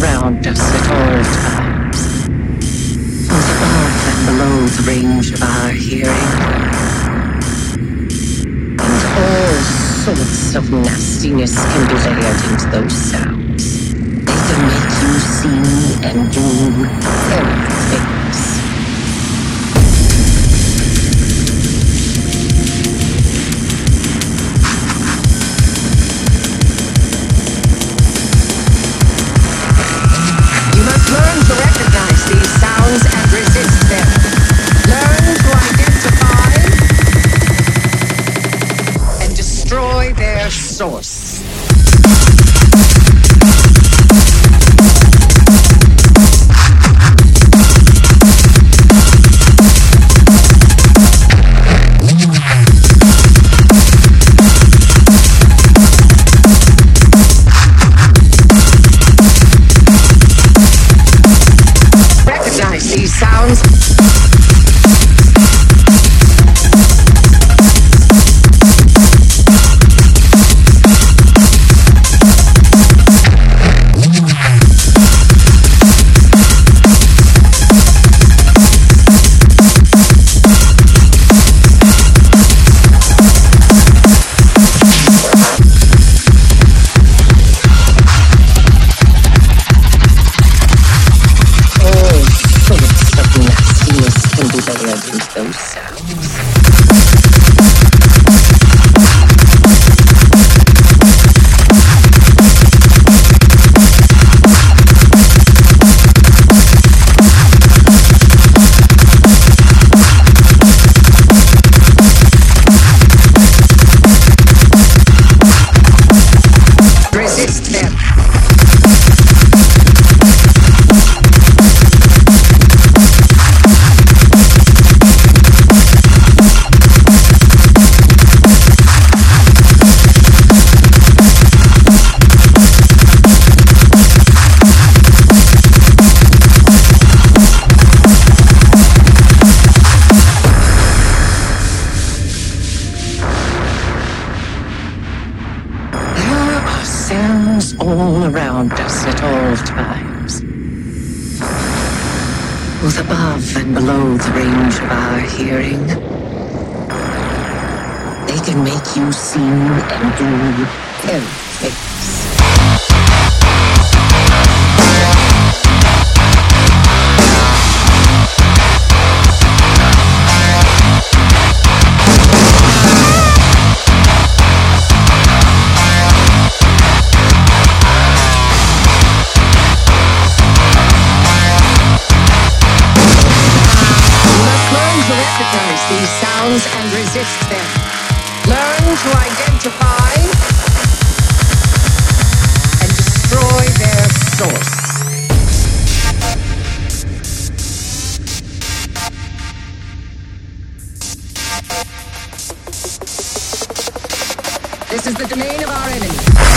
around us at all times, both above and below the range of our hearing. And all sorts of nastiness can be layered into those sounds. They can make you see and do everything. by their source. Sounds all around us at all times. Both above and below the range of our hearing. They can make you see and do everything. This is the domain of our enemies.